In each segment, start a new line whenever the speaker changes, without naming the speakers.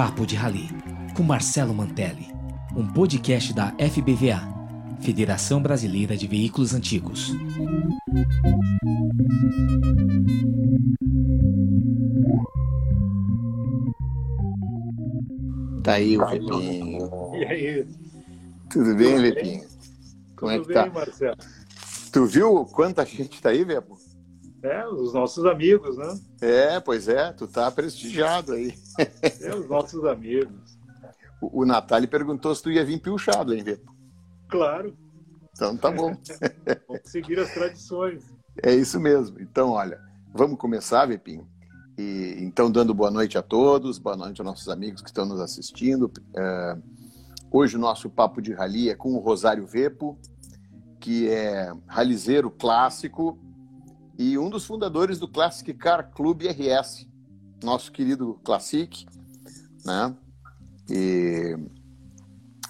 Papo de Rally, com Marcelo Mantelli, um podcast da FBVA, Federação Brasileira de Veículos Antigos.
Tá aí o Vepinho.
E aí?
Tudo bem, Vepinho? Como é
Tudo
que tá?
bem, Marcelo?
Tu viu quanta gente tá aí, Vepo?
É, os nossos amigos, né?
É, pois é, tu tá prestigiado aí.
É, os nossos amigos.
O, o Natália perguntou se tu ia vir piochado, hein, Vepo?
Claro,
Então tá bom.
vamos seguir as tradições.
É isso mesmo. Então, olha, vamos começar, Vepinho. E, então, dando boa noite a todos, boa noite aos nossos amigos que estão nos assistindo. É, hoje o nosso papo de rally é com o Rosário Vepo, que é ralizeiro clássico e um dos fundadores do Classic Car Club RS, nosso querido Classic, né? E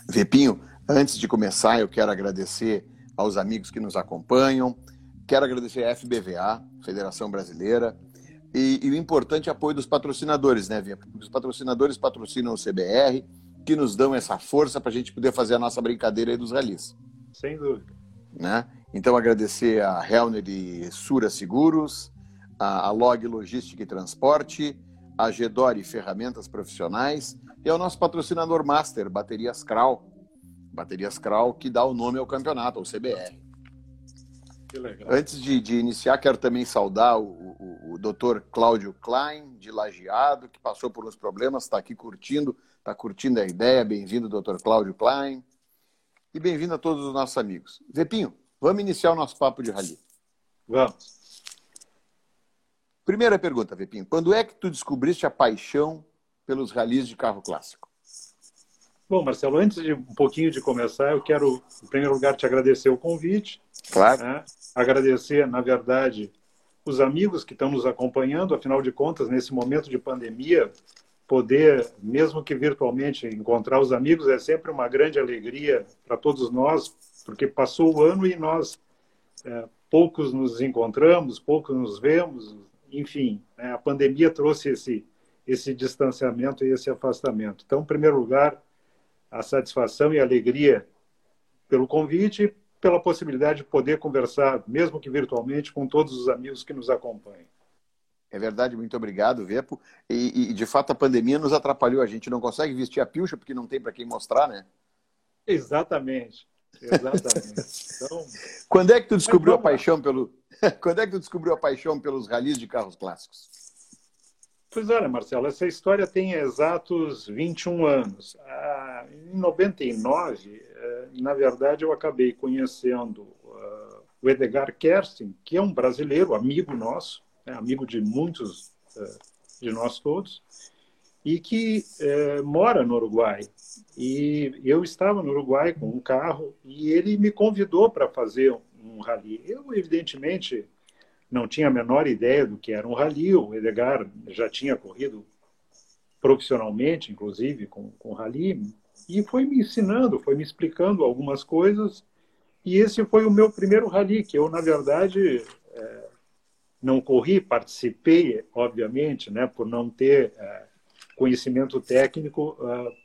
Vepinho, antes de começar, eu quero agradecer aos amigos que nos acompanham, quero agradecer a FBVA, Federação Brasileira, e, e o importante apoio dos patrocinadores, né, Via? Os patrocinadores patrocinam o CBR, que nos dão essa força para a gente poder fazer a nossa brincadeira aí dos ralis.
Sem dúvida.
Né? Então, agradecer a Helner e Sura Seguros, a, a Log Logística e Transporte, a Gedore Ferramentas Profissionais e ao nosso patrocinador master, Baterias Kral. Baterias Kral, que dá o nome ao campeonato, ao CBR.
Que legal.
Antes de, de iniciar, quero também saudar o, o, o Dr. Cláudio Klein, de Lajeado, que passou por uns problemas, está aqui curtindo, está curtindo a ideia. Bem-vindo, Dr. Cláudio Klein. E bem-vindo a todos os nossos amigos. Vepinho, vamos iniciar o nosso papo de rally.
Vamos.
Primeira pergunta, Vepinho. Quando é que tu descobriste a paixão pelos ralis de carro clássico?
Bom, Marcelo, antes de um pouquinho de começar, eu quero, em primeiro lugar, te agradecer o convite.
Claro.
né? Agradecer, na verdade, os amigos que estão nos acompanhando. Afinal de contas, nesse momento de pandemia, poder, mesmo que virtualmente, encontrar os amigos é sempre uma grande alegria para todos nós, porque passou o ano e nós é, poucos nos encontramos, poucos nos vemos, enfim, né? a pandemia trouxe esse esse distanciamento e esse afastamento. Então, em primeiro lugar, a satisfação e a alegria pelo convite e pela possibilidade de poder conversar, mesmo que virtualmente, com todos os amigos que nos acompanham.
É verdade, muito obrigado, Vepo. E, e, de fato a pandemia nos atrapalhou. A gente não consegue vestir a pilcha porque não tem para quem mostrar, né?
Exatamente. Exatamente. Então,
Quando é que tu descobriu a paixão pelo Quando é que tu descobriu a paixão pelos ralis de carros clássicos?
pois olha, Marcelo, essa história tem exatos 21 anos. Ah, em 99, eh, na verdade, eu acabei conhecendo ah, o Edgar Kerstin, que é um brasileiro, amigo nosso, né, amigo de muitos eh, de nós todos, e que eh, mora no Uruguai. E eu estava no Uruguai com um carro e ele me convidou para fazer um rally. Eu, evidentemente, não tinha a menor ideia do que era um rally. O Edgar já tinha corrido profissionalmente, inclusive, com, com rally, e foi me ensinando, foi me explicando algumas coisas. E esse foi o meu primeiro rally, que eu, na verdade, eh, não corri, participei, obviamente, né, por não ter eh, conhecimento técnico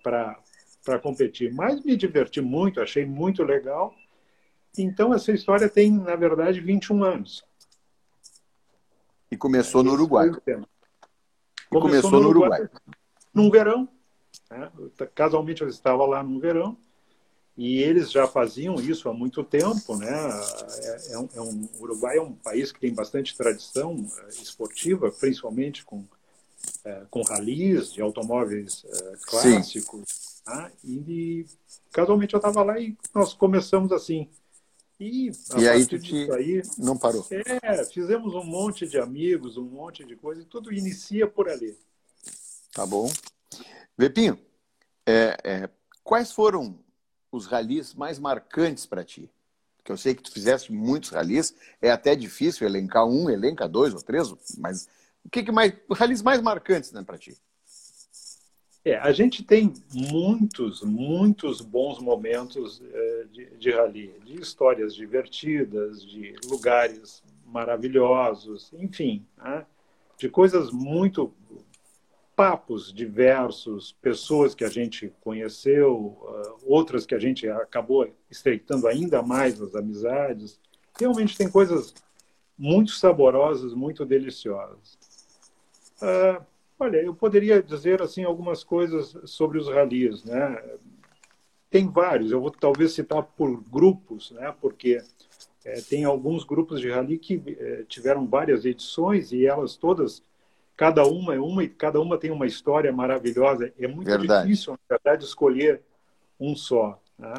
para para competir. Mas me diverti muito, achei muito legal. Então, essa história tem, na verdade, 21 anos.
E começou no Uruguai. E começou no Uruguai.
Num verão. Né? Casualmente eu estava lá no verão. E eles já faziam isso há muito tempo, né? É, é um, é um, o Uruguai é um país que tem bastante tradição é, esportiva, principalmente com é, com ralis de automóveis é, clássicos. Tá? E casualmente eu estava lá e nós começamos assim. E,
E aí tu te-
aí,
Não parou.
é, fizemos um monte de amigos, um monte de coisa, e tudo inicia por ali.
Tá bom. Vepinho, é, é, quais foram os ralis mais marcantes para ti? Porque eu sei que tu fizeste muitos ralis, é até difícil elencar um, elenca dois ou três, mas o que, que mais. Ralis mais marcantes né, para ti?
É, a gente tem muitos, muitos bons momentos eh, de, de rally, de histórias divertidas, de lugares maravilhosos, enfim, né? de coisas muito papos diversos, pessoas que a gente conheceu, uh, outras que a gente acabou estreitando ainda mais as amizades. Realmente tem coisas muito saborosas, muito deliciosas. Uh, olha, eu poderia dizer assim algumas coisas sobre os ralis, né? Tem vários, eu vou talvez citar por grupos, né? Porque é, tem alguns grupos de rally que é, tiveram várias edições e elas todas cada uma é uma e cada uma tem uma história maravilhosa. É muito verdade. difícil, na verdade, escolher um só. Né?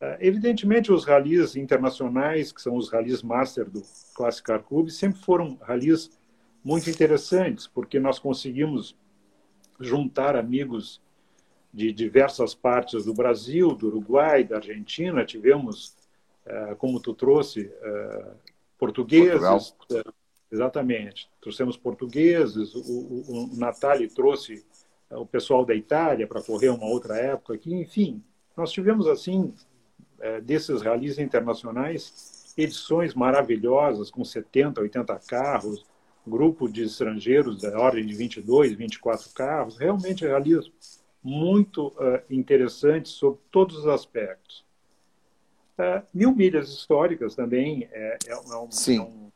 É, evidentemente, os ralis internacionais, que são os ralis master do Classic Car Club, sempre foram ralis muito interessantes, porque nós conseguimos juntar amigos de diversas partes do Brasil, do Uruguai, da Argentina. Tivemos, é, como tu trouxe, é, portugueses, Exatamente. Trouxemos portugueses, o, o, o Natali trouxe eh, o pessoal da Itália para correr uma outra época aqui. Enfim, nós tivemos, assim, eh, desses ralis internacionais, edições maravilhosas, com 70, 80 carros, grupo de estrangeiros da ordem de 22, 24 carros, realmente ralis muito uh, interessantes sobre todos os aspectos. Uh, mil milhas históricas também é, é, é um, é um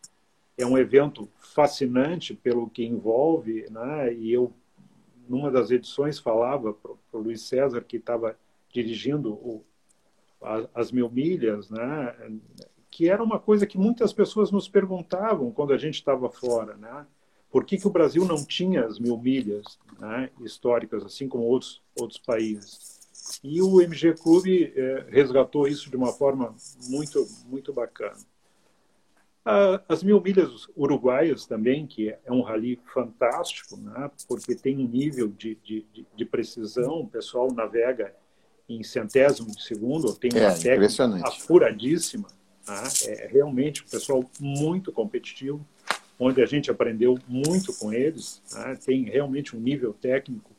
é um evento fascinante pelo que envolve, né? E eu, numa das edições, falava para o Luiz César, que estava dirigindo o, a, as mil milhas, né? Que era uma coisa que muitas pessoas nos perguntavam quando a gente estava fora, né? Por que, que o Brasil não tinha as mil milhas né? históricas, assim como outros, outros países? E o MG Clube eh, resgatou isso de uma forma muito, muito bacana. As mil milhas uruguaias também, que é um rally fantástico, né? porque tem um nível de, de, de precisão, o pessoal navega em centésimo de segundo, tem uma é, técnica apuradíssima, né? é realmente um pessoal muito competitivo, onde a gente aprendeu muito com eles, né? tem realmente um nível técnico,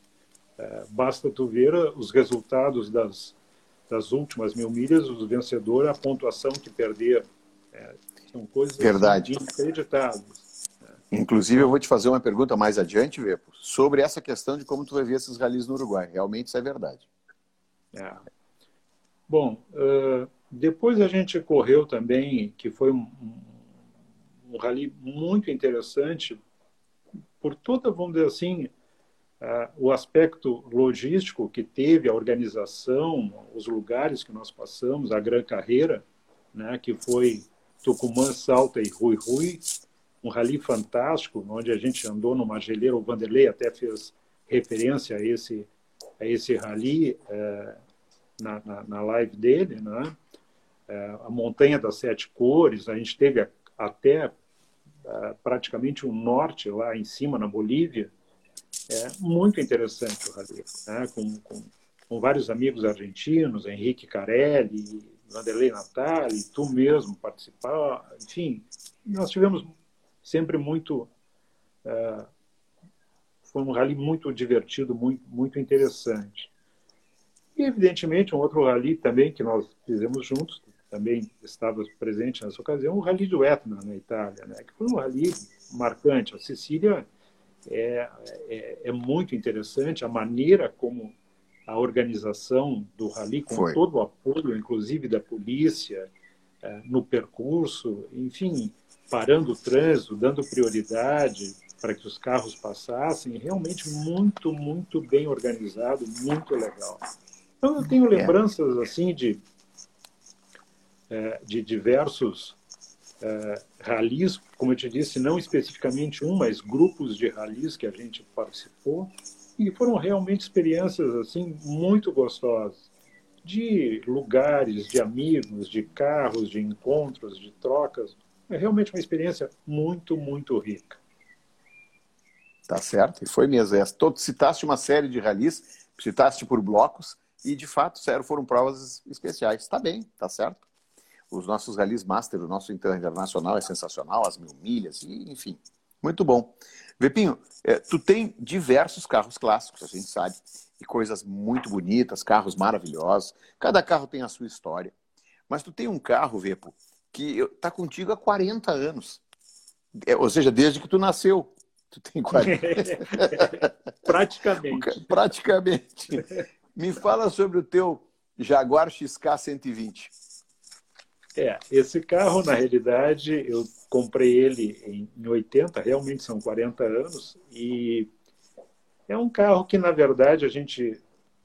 é, basta tu ver os resultados das, das últimas mil milhas, os vencedores, a pontuação que perderam, é, são coisas
Verdade.
inacreditáveis.
Inclusive, eu vou te fazer uma pergunta mais adiante, Vepo, sobre essa questão de como tu vai ver esses ralis no Uruguai. Realmente isso é verdade.
É. Bom, uh, depois a gente correu também, que foi um, um, rally muito interessante, por toda, vamos dizer assim, uh, o aspecto logístico que teve, a organização, os lugares que nós passamos, a Gran Carreira, né, que foi Tucumã, Salta e Rui Rui, um rally fantástico, onde a gente andou numa geleira, o Vanderlei até fez referência a esse, a esse rally é, na, na, na, live dele, né? É, a Montanha das Sete Cores, a gente teve até é, praticamente o norte lá em cima, na Bolívia, é muito interessante o rally, né? com, com, com vários amigos argentinos, Henrique Carelli, Vanderlei Natali, tu mesmo participar, enfim, nós tivemos sempre muito. Uh, foi um rally muito divertido, muito, muito interessante. E, evidentemente, um outro rally também que nós fizemos juntos, também estava presente nessa ocasião, o Rally do Etna, na Itália, né? que foi um rally marcante. A Sicília é, é, é muito interessante, a maneira como a organização do rally, com Foi. todo o apoio, inclusive da polícia, eh, no percurso, enfim, parando o trânsito, dando prioridade para que os carros passassem, realmente muito, muito bem organizado, muito legal. Então, eu tenho é. lembranças assim de, eh, de diversos uh, ralis, como eu te disse, não especificamente um, mas grupos de ralis que a gente participou, e foram realmente experiências assim muito gostosas de lugares, de amigos, de carros, de encontros, de trocas. É realmente uma experiência muito, muito rica.
Tá certo, e foi mesmo. É, todo, citaste uma série de ralis, citaste por blocos, e de fato, sério, foram provas especiais. Está bem, tá certo. Os nossos ralis master, o nosso internacional é sensacional, as mil milhas, e, enfim, muito bom. Vepinho, é, tu tem diversos carros clássicos, a gente sabe, e coisas muito bonitas, carros maravilhosos. Cada carro tem a sua história. Mas tu tem um carro, Vepo, que está contigo há 40 anos. É, ou seja, desde que tu nasceu. Tu tem 40.
Praticamente.
Praticamente. Me fala sobre o teu Jaguar XK 120.
É, esse carro, na realidade, eu comprei ele em 80, realmente são 40 anos, e é um carro que, na verdade, a gente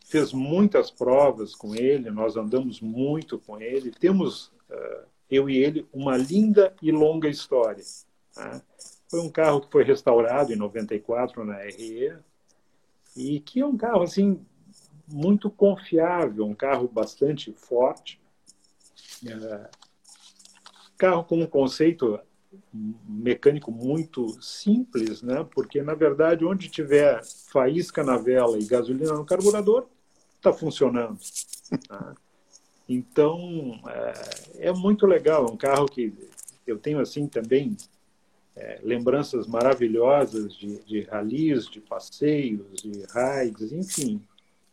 fez muitas provas com ele, nós andamos muito com ele, temos, uh, eu e ele, uma linda e longa história. Tá? Foi um carro que foi restaurado em 94 na RE, e que é um carro, assim, muito confiável, um carro bastante forte, é, carro com um conceito mecânico muito simples, né? Porque na verdade, onde tiver faísca na vela e gasolina no carburador, está funcionando. Tá? Então é, é, muito legal, é um carro que eu tenho assim também é, lembranças maravilhosas de, de de passeios, de rides, enfim,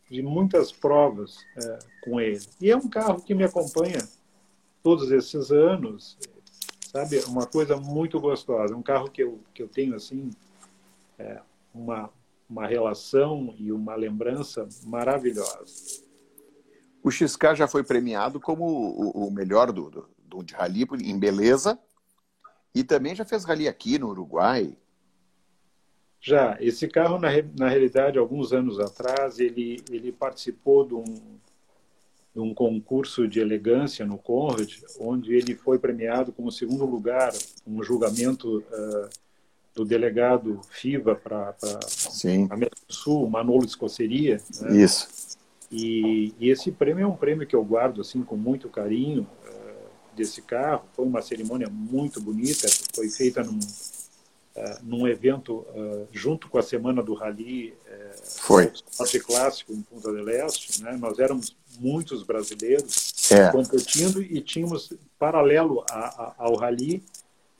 de muitas provas é, com ele. E é um carro que me acompanha todos esses anos, sabe? Uma coisa muito gostosa. Um carro que eu, que eu tenho, assim, é, uma, uma relação e uma lembrança maravilhosa.
O XK já foi premiado como o, o melhor do, do, do de rally em beleza e também já fez rally aqui no Uruguai.
Já, esse carro, na, na realidade, alguns anos atrás, ele, ele participou de um, de um concurso de elegância no Conrad, onde ele foi premiado como segundo lugar, um julgamento uh, do delegado FIVA para a América do Sul, Manolo Escoceria.
Né? Isso.
E, e, esse prêmio é um prêmio que eu guardo assim com muito carinho uh, desse carro. Foi uma cerimônia muito bonita, foi feita num, uh, num evento uh, junto com a Semana do Rally uh,
Foi.
Norte Clássico em Punta del Este. Né? Nós éramos muitos brasileiros é. competindo e tínhamos, paralelo a, a, ao Rally,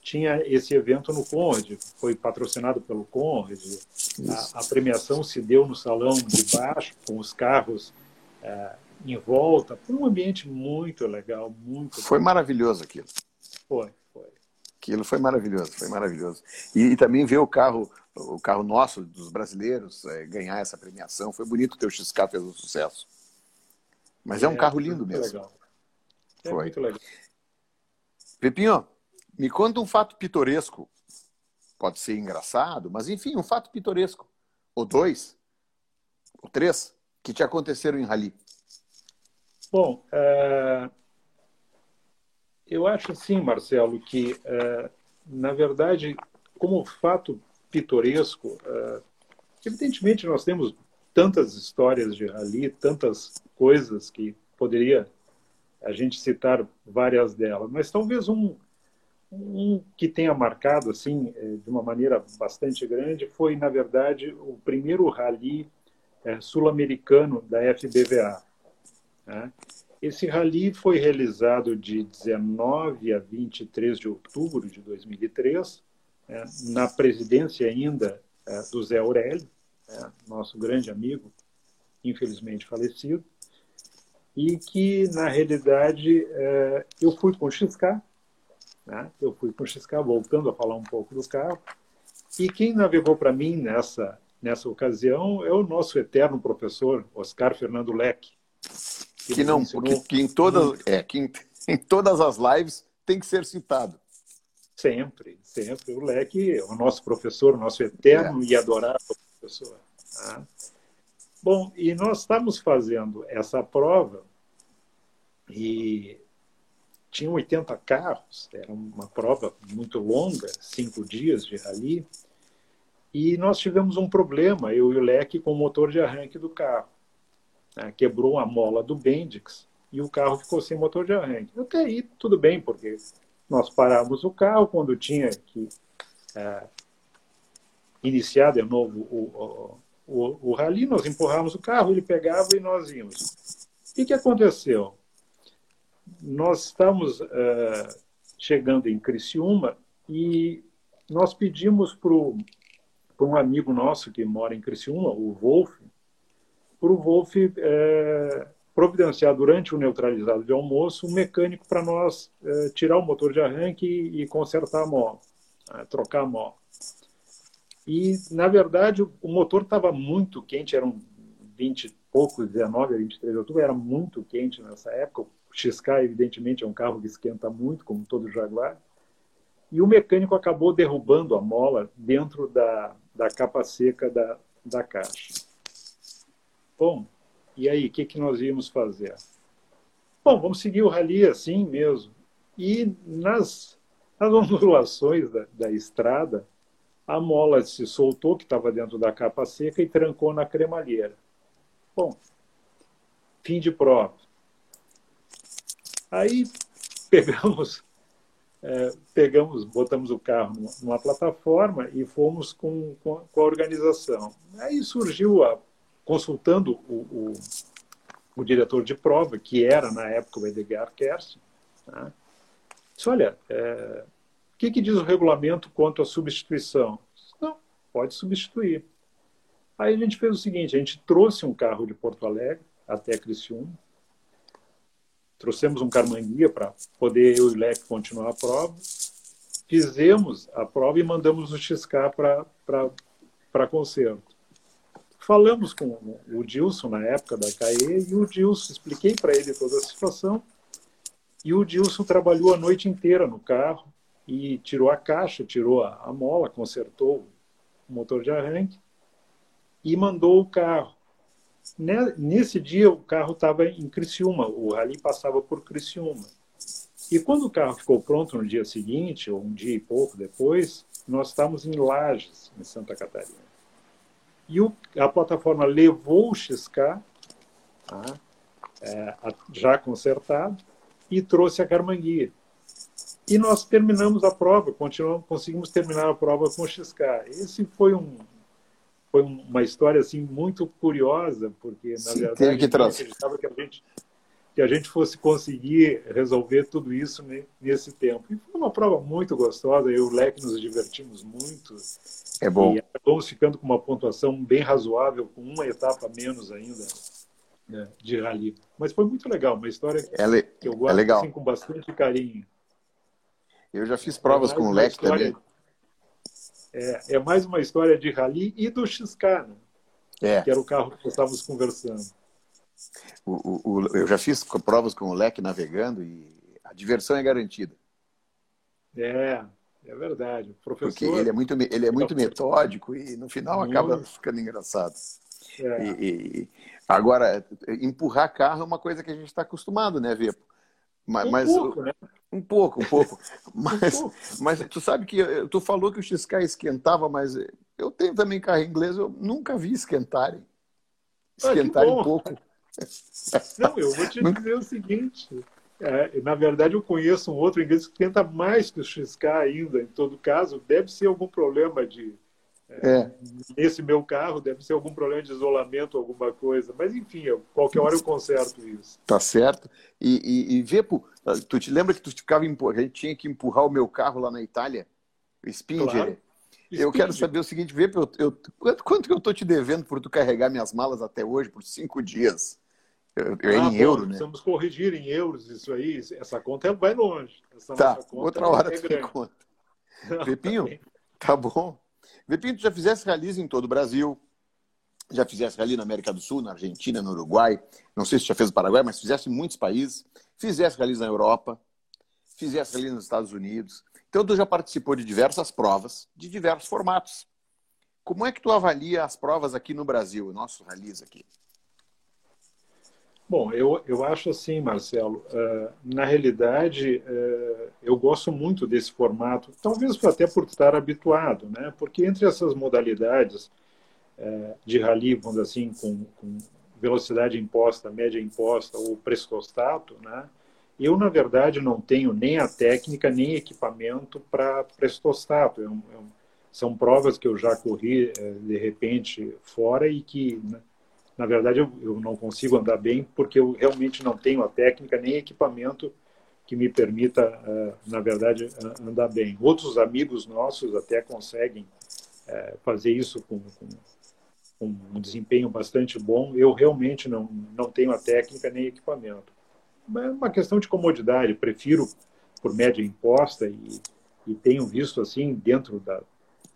tinha esse evento no Conrad, foi patrocinado pelo Conrad. A, a, premiação se deu no salão de baixo, com os carros em volta. Foi um ambiente muito legal, muito.
Foi maravilhoso aquilo.
Foi.
Aquilo foi maravilhoso, foi maravilhoso. E, e também ver o carro, o carro nosso, dos brasileiros, é, ganhar essa premiação. Foi bonito ter o XK fez um sucesso. Mas é, é um carro lindo mesmo.
Legal. É foi. muito legal.
Pepinho, me conta um fato pitoresco. Pode ser engraçado, mas enfim, um fato pitoresco. Ou dois, ou três, que te aconteceram em rally.
Bom, é, eu acho sim, Marcelo, que, é, na verdade, como fato pitoresco, é, evidentemente nós temos tantas histórias de rally, tantas coisas que poderia a gente citar várias delas, mas talvez um, um que tenha marcado assim é, de uma maneira bastante grande foi, na verdade, o primeiro rally sul-americano da FBVA. Né? Esse rally foi realizado de 19 a 23 de outubro de 2003, é, na presidência ainda é, do Zé Aurélio, é, nosso grande amigo, infelizmente falecido, e que, na realidade, é, eu fui com o XK, né? eu fui com o XK, voltando a falar um pouco do carro, e quem navegou para mim nessa, nessa ocasião é o nosso eterno professor, Oscar Fernando Leque,
que, que não, que, que, em todas, é, que em, em, todas as lives tem que ser citado.
Sempre, sempre. O Leque, o nosso professor, o nosso eterno é. e adorável professor. Tá? Bom, e nós estamos fazendo essa prova e tinha 80 carros, era uma prova muito longa, cinco dias de rally, e nós tivemos um problema, eu e o Leque, com o motor de arranque do carro né, quebrou a mola do Bendix e o carro ficou sem motor de arranque. Até aí tudo bem, porque nós paramos o carro quando tinha que é, iniciar de novo o, o, o, o rally, nós empurramos o carro, ele pegava e nós íamos. O que aconteceu? Nós estamos é, chegando em Criciúma e nós pedimos para um amigo nosso que mora em Criciúma, o Wolf, para o Wolf é, providenciar durante o neutralizado de almoço um mecânico para nós é, tirar o motor de arranque e, e consertar a mola, trocar a mola. E, na verdade, o motor estava muito quente, eram 20 e poucos, 19 a 23 de outubro, era muito quente nessa época. O XK, evidentemente, é um carro que esquenta muito, como todo Jaguar. E o mecânico acabou derrubando a mola dentro da, da capa seca da, da caixa. Bom, e aí, o que, que nós íamos fazer? Bom, vamos seguir o rally assim mesmo. E nas, nas ondulações da, da estrada, a mola se soltou, que estava dentro da capa seca, e trancou na cremalheira. Bom, fim de prova. Aí pegamos, é, pegamos, botamos o carro numa plataforma e fomos com, com, com a organização. Aí surgiu, a, consultando o, o, o, diretor de prova, que era na época o Edgar Kersten, né? disse, olha, é, que, que diz o regulamento quanto à substituição? Não, pode substituir. Aí a gente fez o seguinte: a gente trouxe um carro de Porto Alegre até Criciúma, trouxemos um carmanguia para poder eu e o Leque continuar a prova, fizemos a prova e mandamos o XK para concerto. Falamos com o Dilson na época da CAE e o Dilson, expliquei para ele toda a situação e o Dilson trabalhou a noite inteira no carro, e tirou a caixa, tirou a, a mola, consertou o motor de arranque e mandou o carro. Nesse dia, o carro estava em Criciúma, o rally passava por Criciúma. E quando o carro ficou pronto no dia seguinte, ou um dia e pouco depois, nós estávamos em Lages, em Santa Catarina. E o, a plataforma levou o XK, tá, é, já consertado, e trouxe a Carmanguia. E nós terminamos a prova, continuamos, conseguimos terminar a prova com o XK. Esse foi um foi uma história assim muito curiosa, porque na Sim, verdade
que eu acreditava
que a gente que a gente fosse conseguir resolver tudo isso nesse tempo. E foi uma prova muito gostosa, eu e o Leque nos divertimos muito.
É bom.
E acabamos ficando com uma pontuação bem razoável, com uma etapa menos ainda né, de rally. Mas foi muito legal, uma história que,
é
que eu gosto
é
assim, com bastante carinho.
Eu já fiz provas é com o Leque também.
É, é, mais uma história de rally e do XK, né?
é.
que era o carro que estávamos conversando.
O, o, o, eu já fiz provas com o Leque navegando e a diversão é garantida.
É, é verdade. O professor...
Porque ele é muito, ele é muito metódico e no final muito. acaba ficando engraçado. É. E, e, agora, empurrar carro é uma coisa que a gente está acostumado, né, Vepo?
Mas, um mas, pouco, né?
Um pouco, um pouco. Mas, um pouco. mas tu sabe que tu falou que o XK esquentava, mas eu tenho também carro inglês, eu nunca vi esquentarem. Ah, esquentarem ah, um pouco.
Não, eu vou te dizer o seguinte. É, na verdade, eu conheço um outro inglês que esquenta mais que o XK ainda. Em todo caso, deve ser algum problema de
é.
Nesse meu carro deve ser algum problema de isolamento, alguma coisa. Mas enfim, eu, qualquer hora eu conserto isso.
Tá certo. E, e, e vê, tu te lembra que tu ficava a gente tinha que empurrar o meu carro lá na Itália? O Spinger. Claro. Eu quero saber o seguinte, vê, eu, eu, quanto, quanto que eu tô te devendo por tu carregar minhas malas até hoje, por cinco dias? Eu, eu ah, em bom, euro, né?
Precisamos corrigir em euros isso aí. Essa conta vai longe. Essa
tá, outra hora é tu grande. conta. Pepinho, tá bom. Vepinto, já fizesse rallies em todo o Brasil, já fizesse rally na América do Sul, na Argentina, no Uruguai, não sei se já fez no Paraguai, mas fizesse em muitos países, fizesse rallies na Europa, fizesse rallies nos Estados Unidos. Então, tu já participou de diversas provas, de diversos formatos. Como é que tu avalia as provas aqui no Brasil, nossos rallies aqui?
Bom, eu, eu acho assim, Marcelo, uh, na realidade, uh, eu gosto muito desse formato, talvez até por estar habituado, né? porque entre essas modalidades uh, de rally, vamos dizer assim, com, com, velocidade imposta, média imposta ou prestostato, né? eu, na verdade, não tenho nem a técnica, nem equipamento para prestostato. Eu, eu, são provas que eu já corri, de repente, fora e que... Né? Na verdade, eu, eu não consigo andar bem porque eu realmente não tenho a técnica nem equipamento que me permita, uh, na verdade, andar bem. Outros amigos nossos até conseguem uh, fazer isso com, com, com, um desempenho bastante bom. Eu realmente não, não tenho a técnica nem equipamento. É uma questão de comodidade. Prefiro por média imposta e, e tenho visto assim dentro da,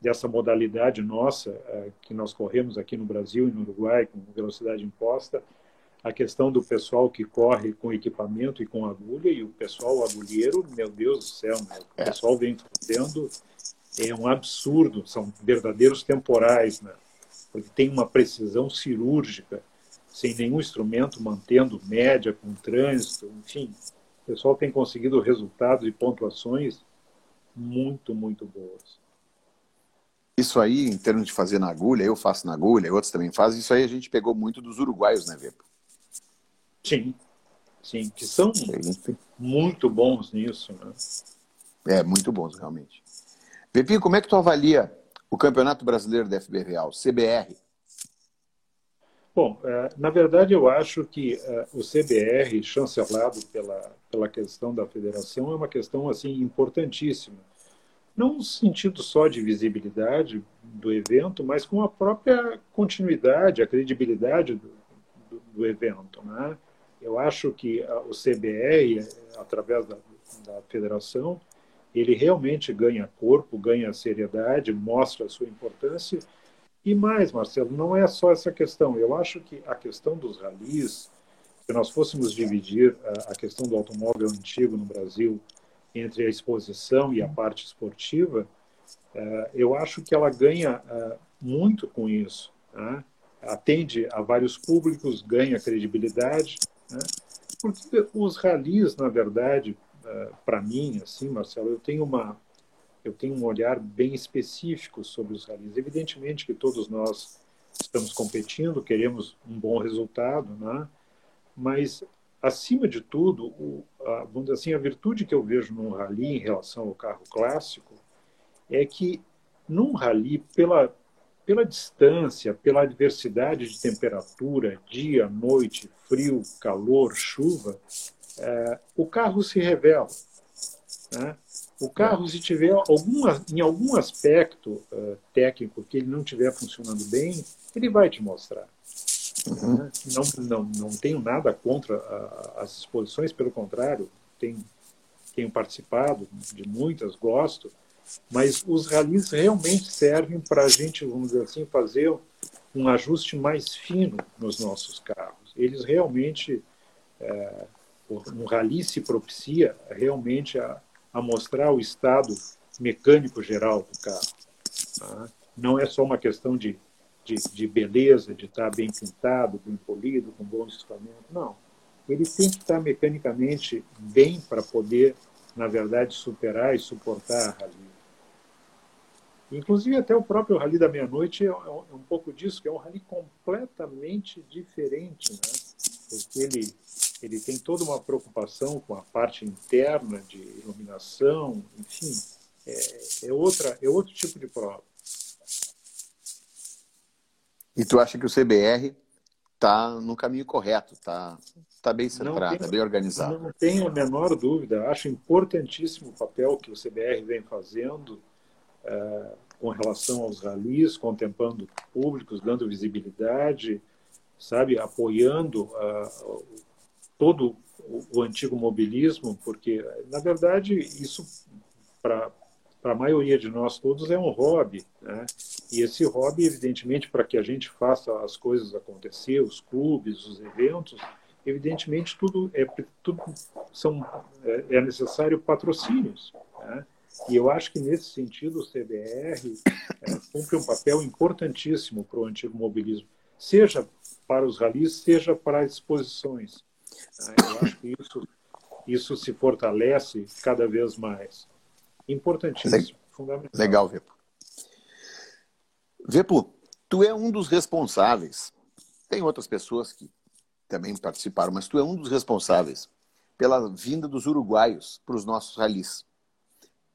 dessa modalidade nossa, uh, que nós corremos aqui no Brasil e no Uruguai, com velocidade imposta, a questão do pessoal que corre com equipamento e com agulha, e o pessoal agulheiro, meu Deus do céu, né? o é. pessoal vem fazendo, é um absurdo, são verdadeiros temporais, né? porque tem uma precisão cirúrgica, sem nenhum instrumento, mantendo média com trânsito, enfim. O pessoal tem conseguido resultados e pontuações muito, muito boas.
Isso aí, em termos de fazer na agulha, eu faço na agulha, outros também fazem, isso aí a gente pegou muito dos uruguaios, né, Vepo?
Sim, sim, que são sim. muito bons nisso, né?
É, muito bons, realmente. Pepinho, como é que tu avalia o Campeonato Brasileiro da FBVA, o CBR?
Bom, é, na verdade eu acho que é, o CBR, chancelado pela, pela questão da federação, é uma questão assim importantíssima. Não no sentido só de visibilidade do evento, mas com a própria continuidade, a credibilidade do, do, do evento. Né? Eu acho que o CBR, através da, da federação, ele realmente ganha corpo, ganha seriedade, mostra a sua importância. E mais, Marcelo, não é só essa questão. Eu acho que a questão dos ralis, se nós fôssemos dividir a questão do automóvel antigo no Brasil entre a exposição e a parte esportiva, é, eu acho que ela ganha é, muito com isso. Né? Atende a vários públicos, ganha credibilidade, né? porque os ralis, na verdade, eh, para mim, assim, Marcelo, eu tenho uma eu tenho um olhar bem específico sobre os ralis. Evidentemente que todos nós estamos competindo, queremos um bom resultado, né? Mas acima de tudo, o, a, assim, a virtude que eu vejo num rally em relação ao carro clássico é que num rally pela pela distância, pela diversidade de temperatura, dia, noite, frio, calor, chuva, é, o carro se revela. Né? O carro, se tiver alguma, em algum aspecto uh, técnico que ele não estiver funcionando bem, ele vai te mostrar. Não, não, não tenho nada contra a, as exposições, pelo contrário, tenho, tenho participado de muitas, gosto, mas os ralis realmente servem para a gente, vamos dizer assim, fazer um ajuste mais fino nos nossos carros. Eles realmente é, um rally se propicia realmente a, a mostrar o estado mecânico geral do carro. Tá? Não é só uma questão de, de, de, beleza, de estar bem pintado, bem polido, com bom equipamento. Não. Ele tem que estar mecanicamente bem para poder, na verdade, superar e suportar a rally. Inclusive, até o próprio Rally da Meia-Noite é, é um pouco disso, que é um rally completamente diferente, né? porque ele ele tem toda uma preocupação com a parte interna de iluminação, enfim, é, é, outra, é outro tipo de prova.
E tu acha que o CBR está no caminho correto, está tá bem centrado, está bem organizado?
Não tenho a menor dúvida. Acho importantíssimo o papel que o CBR vem fazendo é, com relação aos ralis, contemplando públicos, dando visibilidade, sabe, apoiando uh, todo o, antigo mobilismo, porque, na verdade, isso, para a maioria de nós todos, é um hobby. Né? E esse hobby, evidentemente, para que a gente faça as coisas acontecer, os clubes, os eventos, evidentemente, tudo é, tudo são, é, é necessário patrocínios. Né? E eu acho que, nesse sentido, o CBR é, cumpre um papel importantíssimo para o antigo mobilismo, seja para os ralis, seja para as exposições. Né? Eu acho que isso, isso se fortalece cada vez mais. Importantíssimo, fundamental.
Legal, Vepo. Vepo, tu é um dos responsáveis. Tem outras pessoas que também participaram, mas tu é um dos responsáveis pela vinda dos uruguaios para os nossos ralis.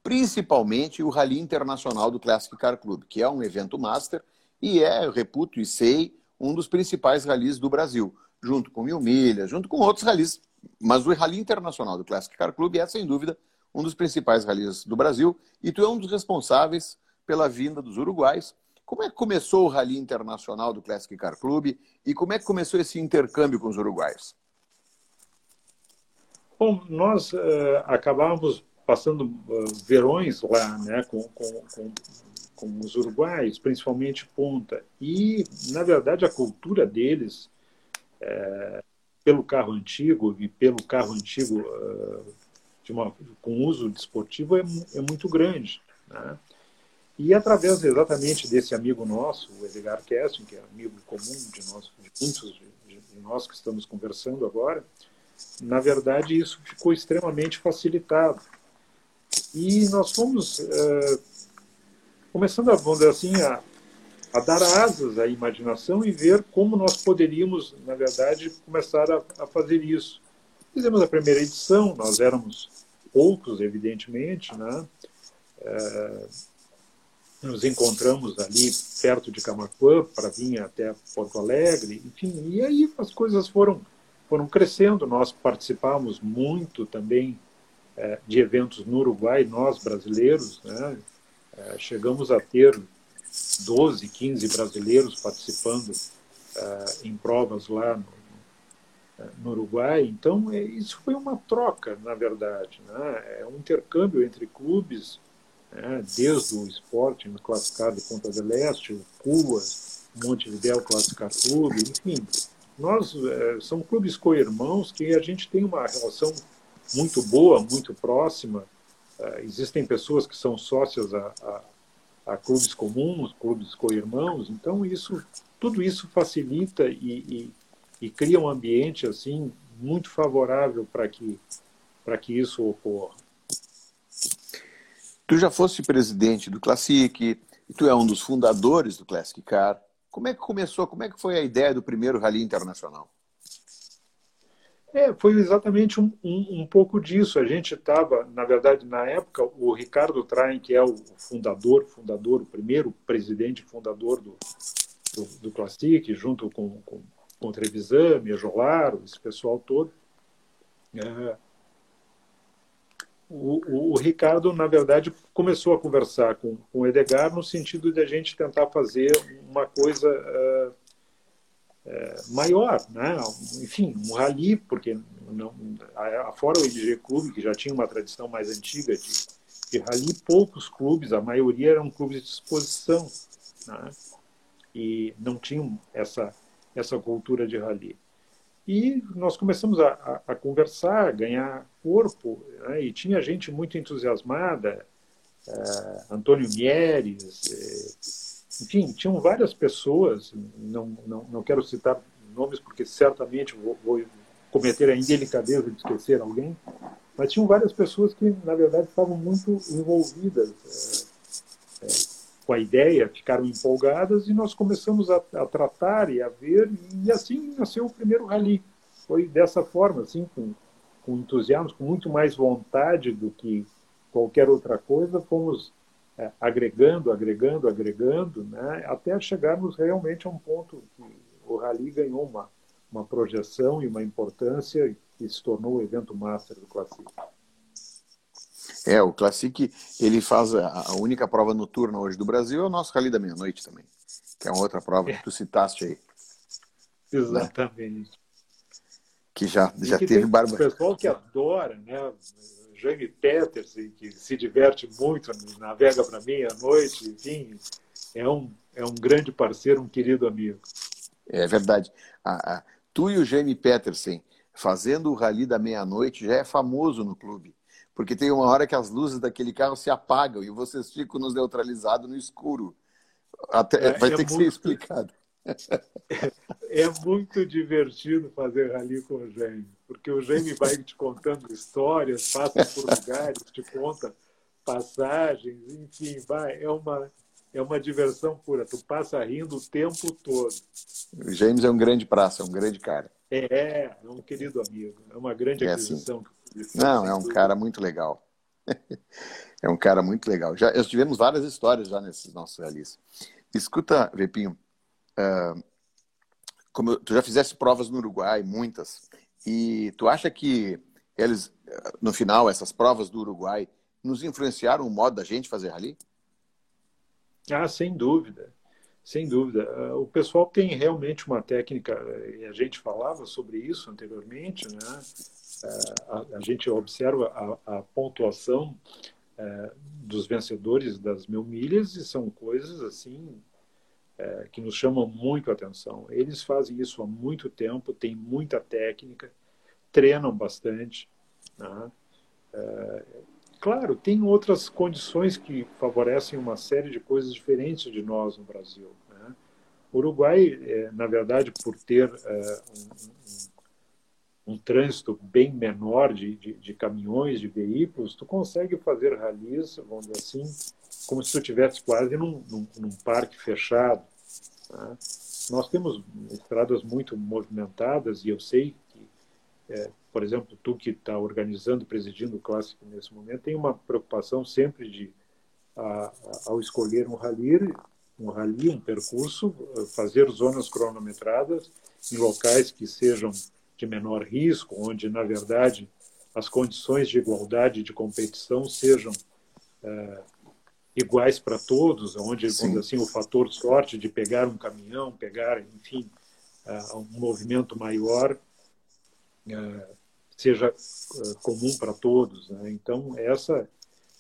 Principalmente o Rally Internacional do Classic Car Club, que é um evento master e é, eu reputo e sei, um dos principais ralis do Brasil junto com Mil Milhas, junto com outros ralis. Mas o Rally Internacional do Classic Car Club é, sem dúvida, um dos principais ralis do Brasil. E tu é um dos responsáveis pela vinda dos uruguais. Como é que começou o Rally Internacional do Classic Car Club e como é que começou esse intercâmbio com os uruguaios?
Bom, nós uh, acabávamos passando uh, verões lá, né, com, com, com, com os uruguaios, principalmente ponta. E, na verdade, a cultura deles, é, pelo carro antigo e pelo carro antigo uh, uma, com uso desportivo, é, é muito grande. Né? E através exatamente desse amigo nosso, o Edgar Kessin, que é amigo comum de nós, de muitos de, de nós que estamos conversando agora, na verdade isso ficou extremamente facilitado. E nós fomos uh, começando a, vamos dizer assim, a, a, dar asas à imaginação e ver como nós poderíamos, na verdade, começar a, a fazer isso. Fizemos a primeira edição, nós éramos poucos, evidentemente, né? Uh, nos encontramos ali perto de Camacuã para vir até Porto Alegre, enfim, e aí as coisas foram foram crescendo. Nós participamos muito também é, de eventos no Uruguai, nós brasileiros, né? é, chegamos a ter 12, 15 brasileiros participando é, em provas lá no, no Uruguai. Então, isso foi uma troca, na verdade. Né? É um intercâmbio entre clubes, né? desde o esporte classificado Ponta del Este, o Cuas, Montevideo Classicar Clube, enfim. Nós é, somos clubes co-irmãos que a gente tem uma relação muito boa, muito próxima. Uh, existem pessoas que são sócias a, a, a clubes comuns, clubes co-irmãos. Então isso, tudo isso facilita e, e, e, cria um ambiente assim muito favorável para que para que isso ocorra.
Tu já fosse presidente do Classic, e tu é um dos fundadores do Classic Car. Como é que começou? Como é que foi a ideia do primeiro rally internacional?
É, foi exatamente um, um, um, pouco disso. A gente estava, na verdade, na época, o Ricardo Traem, que é o fundador, fundador, o primeiro presidente fundador do, do, do Classic, junto com, com, com Trevisan, Mejolaro, esse pessoal todo. É, o, o, Ricardo, na verdade, começou a conversar com, com o Edgar no sentido de a gente tentar fazer uma coisa uh, é, maior, né? enfim, um rally, porque não, fora o IDG Clube, que já tinha uma tradição mais antiga de, de rally, poucos clubes, a maioria eram clubes de exposição, né? e não tinham essa, essa cultura de rally. E nós começamos a, a, a conversar, a ganhar corpo, né? e tinha gente muito entusiasmada, é, Antônio Mieres, é, enfim, tinham várias pessoas, não, não, não quero citar nomes porque certamente vou, vou cometer a indelicadeza de esquecer alguém, mas tinham várias pessoas que, na verdade, estavam muito envolvidas é, com a ideia, ficaram empolgadas e nós começamos a, a, tratar e a ver, e assim nasceu o primeiro rally. Foi dessa forma, assim, com, com entusiasmo, com muito mais vontade do que qualquer outra coisa, fomos é, agregando, agregando, agregando, né, até chegarmos realmente a um ponto que o rally ganhou uma, uma projeção e uma importância que se tornou o evento master do Classic.
É, o Classic, ele faz a, a única prova noturna hoje do Brasil é o nosso Rally da Meia-Noite também, que é uma outra prova é. que tu citaste aí.
Exatamente. Né?
Que já, já que teve
barba. pessoal que adora, né? Jaime Peterson, que se diverte muito, navega para mim à noite, enfim, é um, é um grande parceiro, um querido amigo.
É verdade. A, a, tu e o Jaime Peterson fazendo o rally da meia-noite já é famoso no clube. Porque tem uma hora que as luzes daquele carro se apagam e vocês ficam nos neutralizados no escuro. Até, é, vai é ter que muito... ser explicado.
É muito divertido fazer rally com o Jaime, porque o Jaime vai te contando histórias, passa por lugares, te conta passagens, enfim, vai, é uma é uma diversão pura. Tu passa rindo o tempo todo.
O James é um grande praça, é um grande cara.
É, é um querido amigo, é uma grande é aquisição.
Assim. Não, é um cara muito legal. é um cara muito legal. Já tivemos várias histórias já nesses nossos rallies. Escuta, Vepinho, uh, como tu já fizesse provas no Uruguai, muitas, e tu acha que eles, no final, essas provas do Uruguai, nos influenciaram o modo da gente fazer rally?
Ah, sem dúvida, sem dúvida. Ah, o pessoal tem realmente uma técnica, e a gente falava sobre isso anteriormente, né? A, a gente observa a, a pontuação é, dos vencedores das mil milhas e são coisas assim é, que nos chamam muito a atenção. Eles fazem isso há muito tempo, têm muita técnica, treinam bastante. Né? É, claro, tem outras condições que favorecem uma série de coisas diferentes de nós no Brasil. Né? O Uruguai, é, na verdade, por ter é, um, um, um, trânsito bem menor de, de, de, caminhões, de veículos, tu consegue fazer ralis, vamos dizer assim, como se tu estivesse quase num, num, num parque fechado. Né? Nós temos estradas muito movimentadas e eu sei que, é, por exemplo, tu que está organizando, presidindo o Clássico nesse momento, tem uma preocupação sempre de, a, a, ao escolher um rally, um rally, um percurso, fazer zonas cronometradas em locais que sejam de menor risco, onde, na verdade, as condições de igualdade de competição sejam é, iguais para todos, onde assim o fator sorte de pegar um caminhão, pegar, enfim, uh, um movimento maior uh, seja comum para todos. Né? Então essa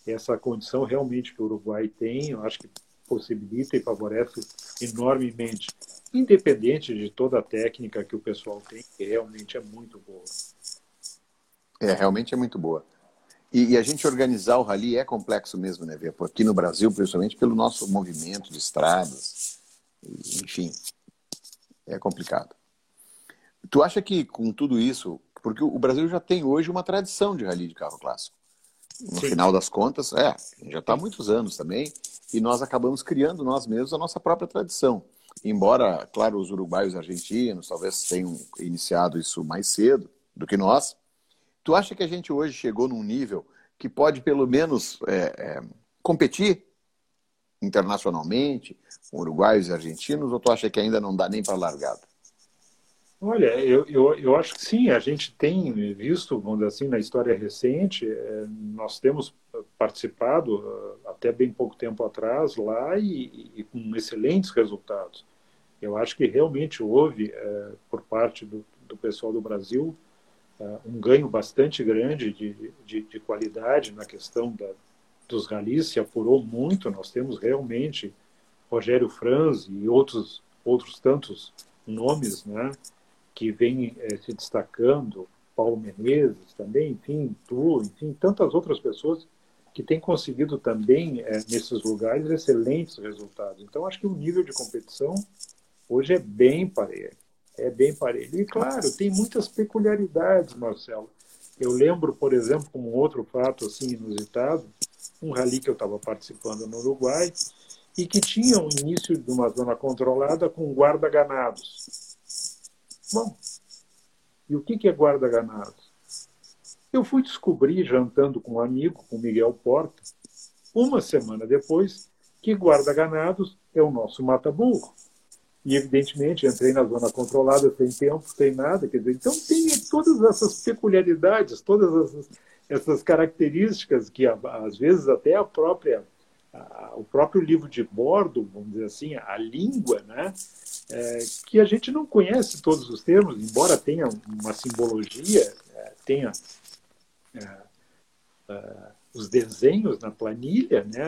essa condição realmente que o Uruguai tem, eu acho que possibilita e favorece enormemente, independente de toda a técnica que o pessoal tem, que realmente é muito boa.
É, realmente é muito boa. E, e, a gente organizar o rally é complexo mesmo, né, Vê? Aqui no Brasil, principalmente pelo nosso movimento de estradas, enfim, é complicado. Tu acha que com tudo isso, porque o Brasil já tem hoje uma tradição de rally de carro clássico. No Sim. final das contas, é, já está há muitos anos também, e nós acabamos criando nós mesmos a nossa própria tradição. Embora, claro, os uruguaios e argentinos talvez tenham iniciado isso mais cedo do que nós, Tu acha que a gente hoje chegou num nível que pode, pelo menos, é, é, competir internacionalmente com uruguaios e argentinos, ou tu acha que ainda não dá nem para largada?
Olha, eu, eu, eu acho que sim, a gente tem visto, vamos dizer assim, na história recente, é, nós temos participado uh, até bem pouco tempo atrás lá e, e, com excelentes resultados. Eu acho que realmente houve, é, por parte do, do pessoal do Brasil, um ganho bastante grande de, de, de qualidade na questão da, dos ralis, se apurou muito. Nós temos realmente Rogério Franz e outros, outros tantos nomes né, que vêm eh, se destacando, Paulo Menezes também, enfim, tu, enfim, tantas outras pessoas que têm conseguido também eh, nesses lugares excelentes resultados. Então, acho que o nível de competição hoje é bem parelho é bem parelho. E, claro, tem muitas peculiaridades, Marcelo. Eu lembro, por exemplo, como outro fato assim inusitado, um rally que eu estava participando no Uruguai e que tinha o um início de uma zona controlada com guarda-ganados. Bom, e o que é guarda-ganados? Eu fui descobrir, jantando com um amigo, com Miguel Porta, uma semana depois, que guarda-ganados é o nosso mata-burro. E, evidentemente, entrei na zona controlada sem tempo, sem nada. Quer dizer, então, tem todas essas peculiaridades, todas essas, essas características que, às vezes, até a própria, o próprio livro de bordo, vamos dizer assim, a língua, né? É, que a gente não conhece todos os termos, embora tenha uma simbologia, é, tenha é, é os desenhos na planilha, né?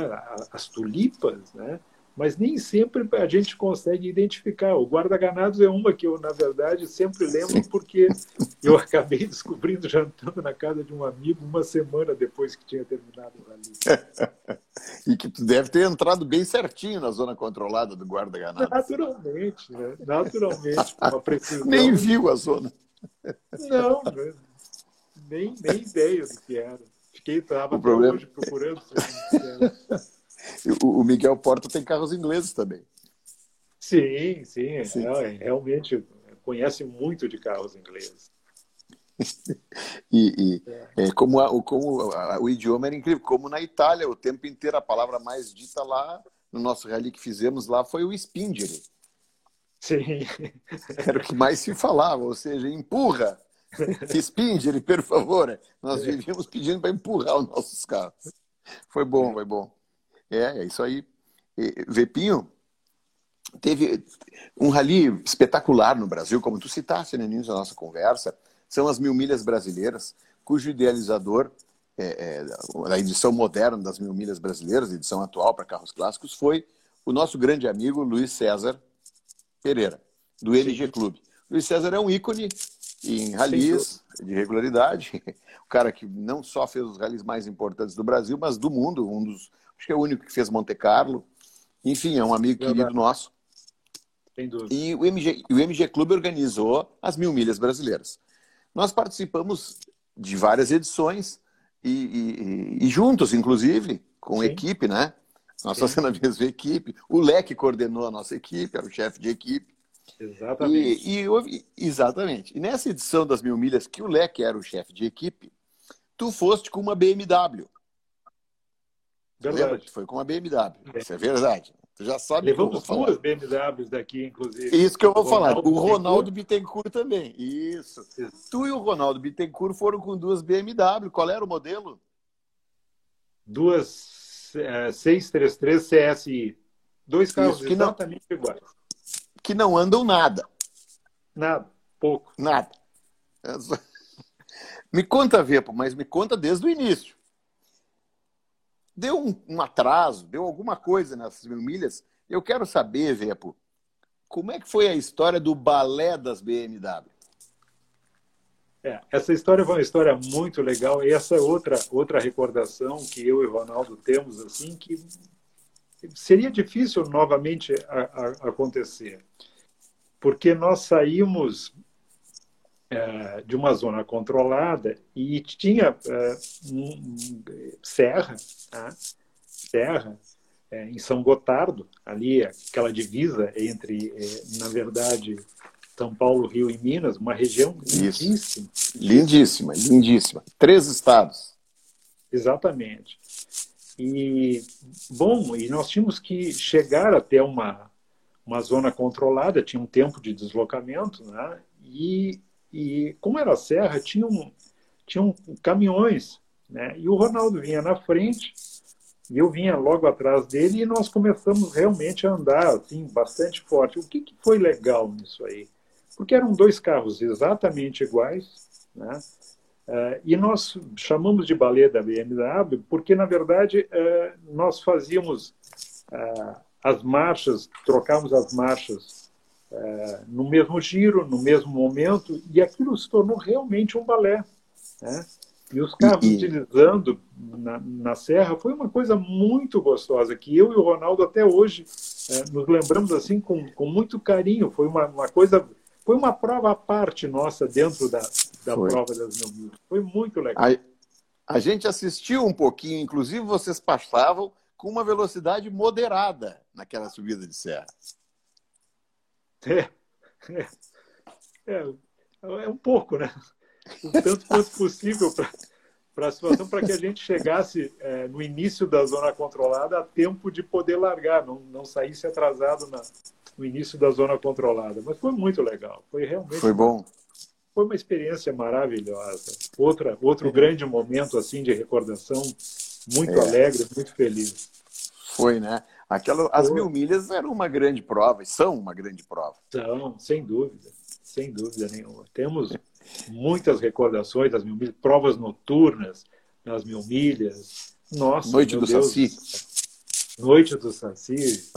as tulipas, né? Mas nem sempre a gente consegue identificar. O guarda-ganados é uma que eu, na verdade, sempre lembro porque eu acabei descobrindo jantando na casa de um amigo uma semana depois que tinha terminado o rally.
e que tu deve ter entrado bem certinho na zona controlada do guarda-ganados.
Naturalmente, né? naturalmente.
Nem viu a zona.
Não, né? nem, nem ideia do que era. Fiquei, estava hoje procurando.
O Miguel Porta tem carros ingleses também.
Sim, sim. sim. É, realmente conhece muito de carros ingleses.
e, e é. É, como, a, como a, o idioma era incrível, como na Itália, o tempo inteiro a palavra mais dita lá, no nosso rally que fizemos lá, foi o spingere.
Sim.
Era o que mais se falava, ou seja, empurra. Spingere, por favor. Nós é. vivíamos pedindo para empurrar os nossos carros. Foi bom, foi bom. É, é isso aí. Vepinho, teve um rally espetacular no Brasil, como tu citaste no início da nossa conversa, são as Mil Milhas Brasileiras, cujo idealizador é, é, da edição moderna das Mil Milhas Brasileiras, edição atual para carros clássicos, foi o nosso grande amigo Luiz César Pereira, do LG Clube. Luiz César é um ícone em ralis de regularidade, o cara que não só fez os ralis mais importantes do Brasil, mas do mundo, um dos, acho que é o único que fez Monte Carlo. Enfim, é um amigo Verdade. querido nosso.
Sem dúvida.
E o MG, o MG Clube organizou as Mil Milhas Brasileiras. Nós participamos de várias edições e, e, e juntos, inclusive, com Sim. equipe, né? Nós fazendo a mesma equipe. O Leque coordenou a nossa equipe, era o chefe de equipe.
Exatamente.
E, e, exatamente. E nessa edição das Mil Milhas, que o Leque era o chefe de equipe, tu foste com uma BMW.
Verdade.
Foi com uma BMW. É. Isso é verdade. Tu já sabe
Levamos duas BMWs daqui, inclusive.
Isso que eu vou o falar. o Ronaldo Bittencourt também. Isso. Isso. Tu e o Ronaldo Bittencourt foram com duas BMW. Qual era o modelo?
Duas é, 633 CSI. Dois carros Isso, exatamente não, iguais.
Que não andam nada.
Nada. Pouco.
Nada. Me conta, Vepo, mas me conta desde o início. Deu um, um atraso, deu alguma coisa nessas mil milhas. Eu quero saber, Vepo, como é que foi a história do balé das BMW?
É, essa história foi uma história muito legal. E essa é outra, outra recordação que eu e Ronaldo temos, assim, que seria difícil novamente a, a, acontecer. Porque nós saímos é, de uma zona controlada e tinha é, um, serra, tá? serra é, em São Gotardo, ali aquela divisa entre, é, na verdade, São Paulo, Rio e Minas, uma região lindíssima.
Lindíssima, lindíssima. Três estados.
Exatamente. E, bom, e nós tínhamos que chegar até uma, uma zona controlada, tinha um tempo de deslocamento, né? E e como era serra, tinham, tinham caminhões, né? E o Ronaldo vinha na frente e eu vinha logo atrás dele e nós começamos realmente a andar assim bastante forte. O que, que foi legal nisso aí? Porque eram dois carros exatamente iguais, né? Uh, e nós chamamos de balé da BMW porque, na verdade, uh, nós fazíamos uh, as marchas, trocávamos as marchas é, no mesmo giro, no mesmo momento, e aquilo se tornou realmente um balé. Né? E os carros e... utilizando na, na, serra foi uma coisa muito gostosa, que eu e o Ronaldo até hoje é, nos lembramos assim com, com muito carinho. Foi uma, uma coisa, foi uma prova à parte nossa dentro da, da prova das mil milhas. Foi muito legal.
A, a gente assistiu um pouquinho, inclusive vocês passavam com uma velocidade moderada naquela subida de serra.
É, é, é, é um pouco, né? O tanto quanto possível para a situação, para que a gente chegasse é, no início da zona controlada a tempo de poder largar, não, não saísse atrasado na, no início da zona controlada. Mas foi muito legal, foi realmente.
Foi bom.
Foi uma experiência maravilhosa. Outra, outro é. grande momento assim de recordação, muito é. alegre, muito feliz.
Foi, né? Aquela, as mil milhas eram uma grande prova, e são uma grande prova.
São, sem dúvida, sem dúvida nenhuma. Temos muitas recordações das mil milhas, provas noturnas nas mil milhas. Nossa,
Noite do Deus, Saci.
Noite do Saci.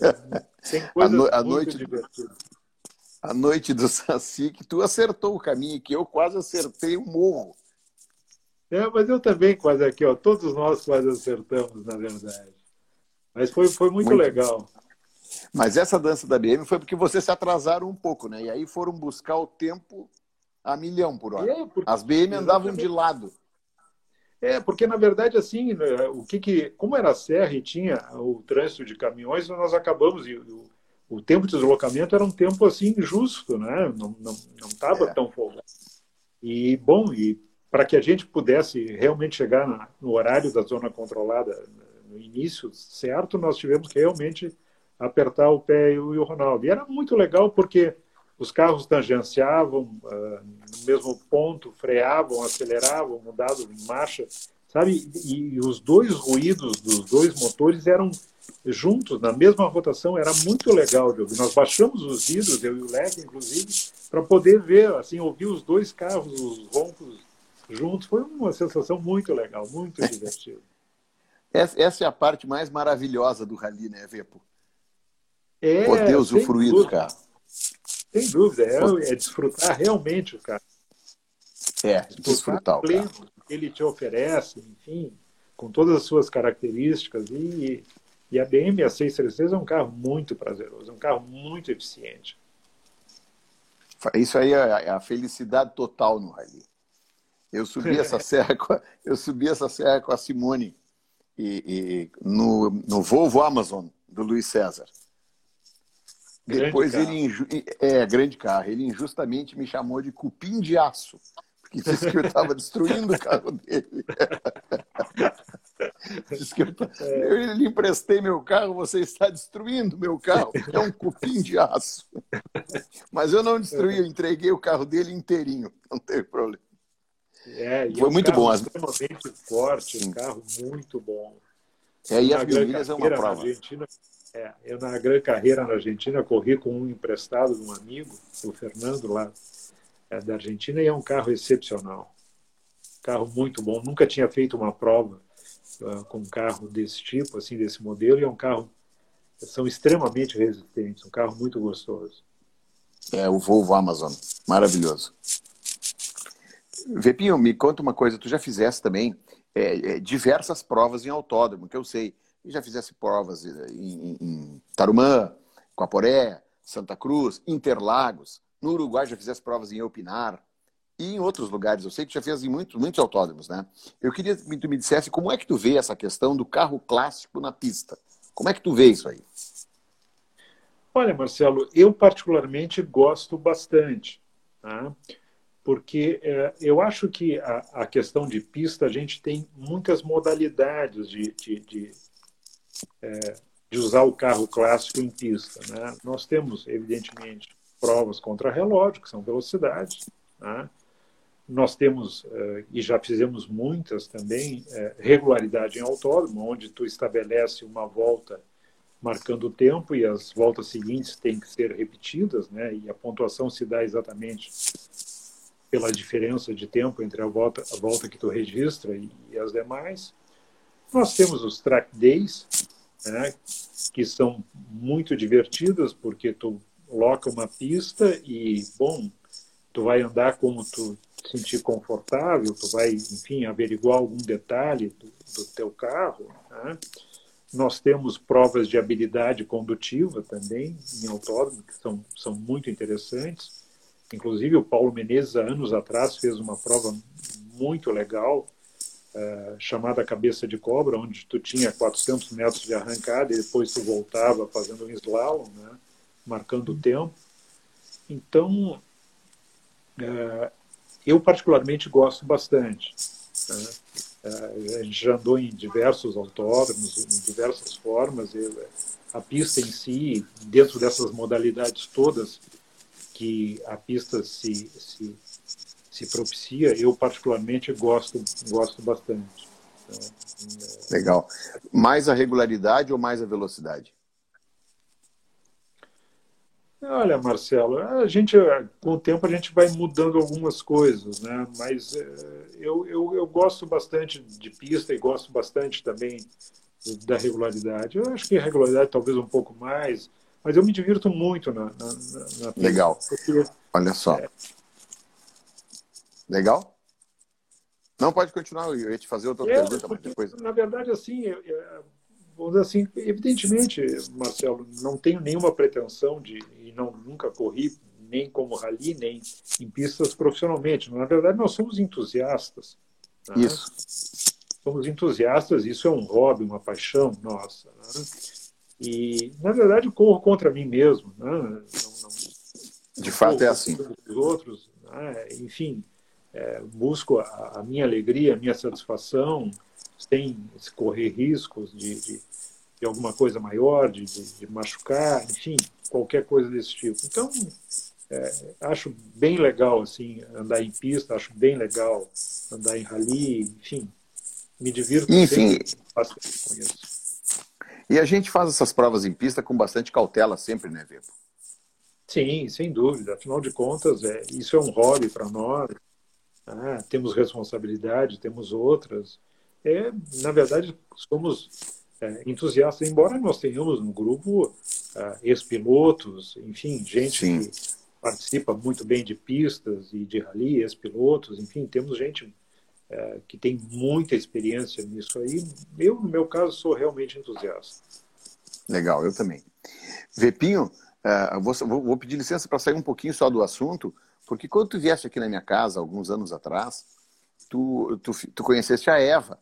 Né? Tem coisas a, no, a noite, divertidas.
A noite do Saci, que tu acertou o caminho, que eu quase acertei o morro.
É, mas eu também quase aqui, ó. Todos nós quase acertamos, na verdade. Mas foi, foi muito, muito, legal.
Mas essa dança da BM foi porque vocês se atrasaram um pouco, né? E aí foram buscar o tempo a milhão por hora. É, porque... As BM andavam de lado.
É, porque na verdade, assim, né, o que, que como era a serra e tinha o trânsito de caminhões, nós acabamos, e o, o tempo de deslocamento era um tempo assim justo, né? Não estava não, não é. tão folgado. E, bom, e para que a gente pudesse realmente chegar na, no horário da zona controlada no início certo, nós tivemos que realmente apertar o pé e o Ronaldo. E era muito legal porque os carros tangenciavam uh, no mesmo ponto, freavam, aceleravam, mudavam de marcha, sabe? E, e, os dois ruídos dos dois motores eram juntos, na mesma rotação, era muito legal de ouvir. Nós baixamos os vidros, eu e o Leque, inclusive, para poder ver, assim, ouvir os dois carros, os roncos juntos. Foi uma sensação muito legal, muito divertida.
Essa é a parte mais maravilhosa do rally, né, Vepo? É, Poder usufruir do carro.
Sem dúvida, é, é, desfrutar realmente o carro.
É, desfrutar, desfrutar o pleno carro.
que ele te oferece, enfim, com todas as suas características. E, e a BMW A636 é um carro muito prazeroso, é um carro muito eficiente.
Isso aí é a felicidade total no rally. Eu subi essa serra com a, eu subi essa serra com a Simone e, e no, no Volvo Amazon do Luiz César. Grande Depois carro. ele é grande carro. Ele injustamente me chamou de cupim de aço, porque disse que eu estava destruindo o carro dele. Disse que eu, eu lhe emprestei meu carro, você está destruindo meu carro. É um cupim de aço. Mas eu não destruí, eu entreguei o carro dele inteirinho. Não teve problema.
É, Foi muito bom. Extremamente forte, um carro muito bom.
É, e as Milhas é uma prova. Argentina,
é, eu, na grande carreira na Argentina, corri com um emprestado de um amigo, o Fernando, lá é, da Argentina, e é um carro excepcional. Carro muito bom. Nunca tinha feito uma prova uh, com um carro desse tipo, assim, desse modelo, e é um carro. São extremamente resistentes, um carro muito gostoso.
É, o Volvo Amazon. Maravilhoso. Vepinho, me conta uma coisa, tu já fizesse também é, é, diversas provas em autódromo, que eu sei. Já fizesse provas em, em Tarumã, Coaporé, Santa Cruz, Interlagos. No Uruguai já fizesse provas em Eupinar e em outros lugares. Eu sei que já fez em muitos, muitos autódromos, né? Eu queria que tu me dissesse como é que tu vê essa questão do carro clássico na pista. Como é que tu vê isso aí?
Olha, Marcelo, eu particularmente gosto bastante. Tá? Porque é, eu acho que a, a, questão de pista, a gente tem muitas modalidades de, de, de, é, de usar o carro clássico em pista. Né? Nós temos, evidentemente, provas contra relógio, que são velocidades. Né? Nós temos, é, e já fizemos muitas também, é, regularidade em autódromo, onde tu estabelece uma volta marcando o tempo e as voltas seguintes têm que ser repetidas, né? e a pontuação se dá exatamente pela diferença de tempo entre a volta, a volta que tu registra e, e as demais. Nós temos os track days, né, que são muito divertidas porque tu loca uma pista e, bom, tu vai andar como tu sentir confortável, tu vai, enfim, averiguar algum detalhe do, do teu carro. Né? Nós temos provas de habilidade condutiva também em autódromo, que são, são muito interessantes. Inclusive, o Paulo Menezes, há anos atrás, fez uma prova muito legal, uh, chamada Cabeça de Cobra, onde tu tinha 400 metros de arrancada e depois tu voltava fazendo um slalom, né, marcando o tempo. Então, uh, eu particularmente gosto bastante. Né? Uh, a gente já andou em diversos autódromos, em diversas formas. A pista em si, dentro dessas modalidades todas, que a pista se, se, se propicia, eu particularmente gosto, gosto bastante. Então.
Legal. Mais a regularidade ou mais a velocidade?
Olha, Marcelo, a gente, com o tempo a gente vai mudando algumas coisas, né? Mas é, eu, eu, eu gosto bastante de pista e gosto bastante também da regularidade. Eu acho que a regularidade talvez um pouco mais, mas eu me divirto muito na, na, na
Legal. Porque, Olha só. É... Legal? Não, pode continuar, eu ia te fazer outra é, pergunta,
porque,
depois.
Na verdade, assim, vamos dizer assim, evidentemente, Marcelo, não tenho nenhuma pretensão de, e não, nunca corri nem como rally, nem em pistas profissionalmente. Na verdade, nós somos entusiastas.
Né? Isso.
Somos entusiastas, isso é um hobby, uma paixão nossa. Né? E, na verdade, corro contra mim mesmo. Né? Não, não,
de fato é assim.
Os outros, né? enfim, é, busco a, a, minha alegria, a minha satisfação, sem correr riscos de, de, de alguma coisa maior, de, de, machucar, enfim, qualquer coisa desse tipo. Então, é, acho bem legal assim andar em pista, acho bem legal andar em rally, enfim, me divirto
enfim, com isso. E a gente faz essas provas em pista com bastante cautela sempre, né, Vepo?
Sim, sem dúvida. Afinal de contas, é, isso é um hobby para nós. ah, temos responsabilidade, temos outras. É, na verdade, somos é, entusiastas, embora nós tenhamos no grupo ah, ex-pilotos, enfim, gente Sim. que participa muito bem de pistas e de rally, ex-pilotos, enfim, temos gente é, que tem muita experiência nisso aí. Eu, no meu caso, sou realmente entusiasta.
Legal, eu também. Vepinho, uh, vou, vou, pedir licença para sair um pouquinho só do assunto, porque quando tu vieste aqui na minha casa, alguns anos atrás, tu, tu, tu conheceste a Eva.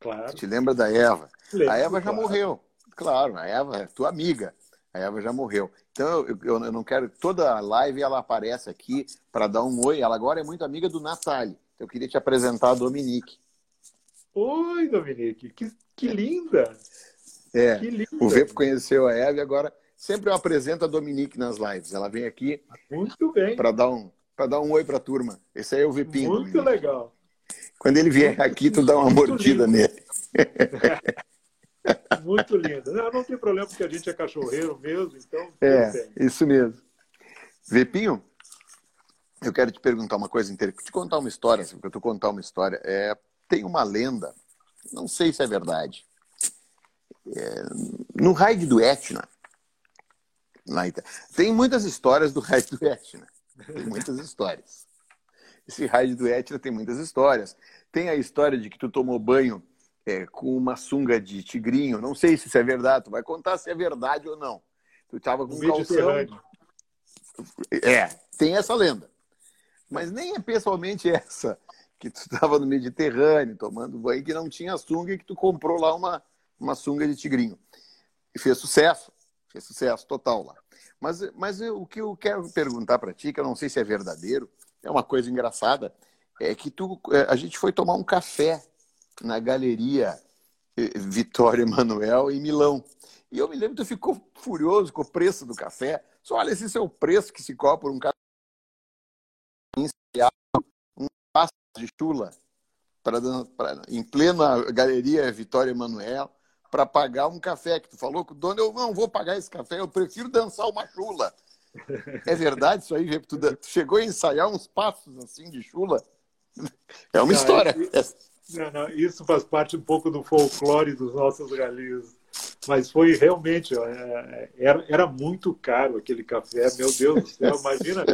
Claro.
Tu te lembra da Eva? Lembro, a Eva já claro. morreu. Claro, a Eva é tua amiga. A Eva já morreu. Então, eu, eu, eu não quero. Toda live ela aparece aqui para dar um oi. Ela agora é muito amiga do Natali. Eu queria te apresentar a Dominique.
Oi, Dominique. Que, que linda!
É, que linda. o Vepo conheceu a Eva e agora sempre eu apresento a Dominique nas lives. Ela vem aqui
muito bem
para dar um para dar um oi para a turma. Esse aí é o Vepinho.
Muito Dominique. legal.
Quando ele vier aqui, tu dá uma muito mordida lindo. nele.
Muito lindo. Não, não tem problema, porque a gente é cachorreiro mesmo, então.
É, isso mesmo. Vepinho, eu quero te perguntar uma coisa interessante, te contar uma história, porque eu tô contar uma história. É, tem uma lenda, não sei se é verdade. É, no raid do Etna, lá tem muitas histórias do raid do Etna. Tem muitas histórias. Esse raid do Etna tem muitas histórias. Tem a história de que tu tomou banho é, com uma sunga de tigrinho. Não sei se isso é verdade. Tu vai contar se é verdade ou não. Tu estava com um calção. É, tem essa lenda. Mas nem é pessoalmente essa, que tu estava no Mediterrâneo tomando banho, que não tinha sunga e que tu comprou lá uma, uma sunga de tigrinho. E fez sucesso, fez sucesso total lá. Mas, mas eu, o que eu quero perguntar para ti, que eu não sei se é verdadeiro, é uma coisa engraçada, é que tu, é, a gente foi tomar um café na galeria eh, Vitória Emanuel em Milão. E eu me lembro que tu ficou furioso com o preço do café. Só olha, esse é o preço que se cobra um café um passo de chula pra, pra, em plena galeria Vitória Emanuel para pagar um café que tu falou com o dono, eu não vou pagar esse café, eu prefiro dançar uma chula. É verdade isso aí, tu, tu chegou a ensaiar uns passos assim de chula? É uma não, história.
não, não, isso faz parte um pouco do folclore dos nossos galinhos. Mas foi realmente, é, era, era muito caro aquele café, meu Deus do céu. Imagina,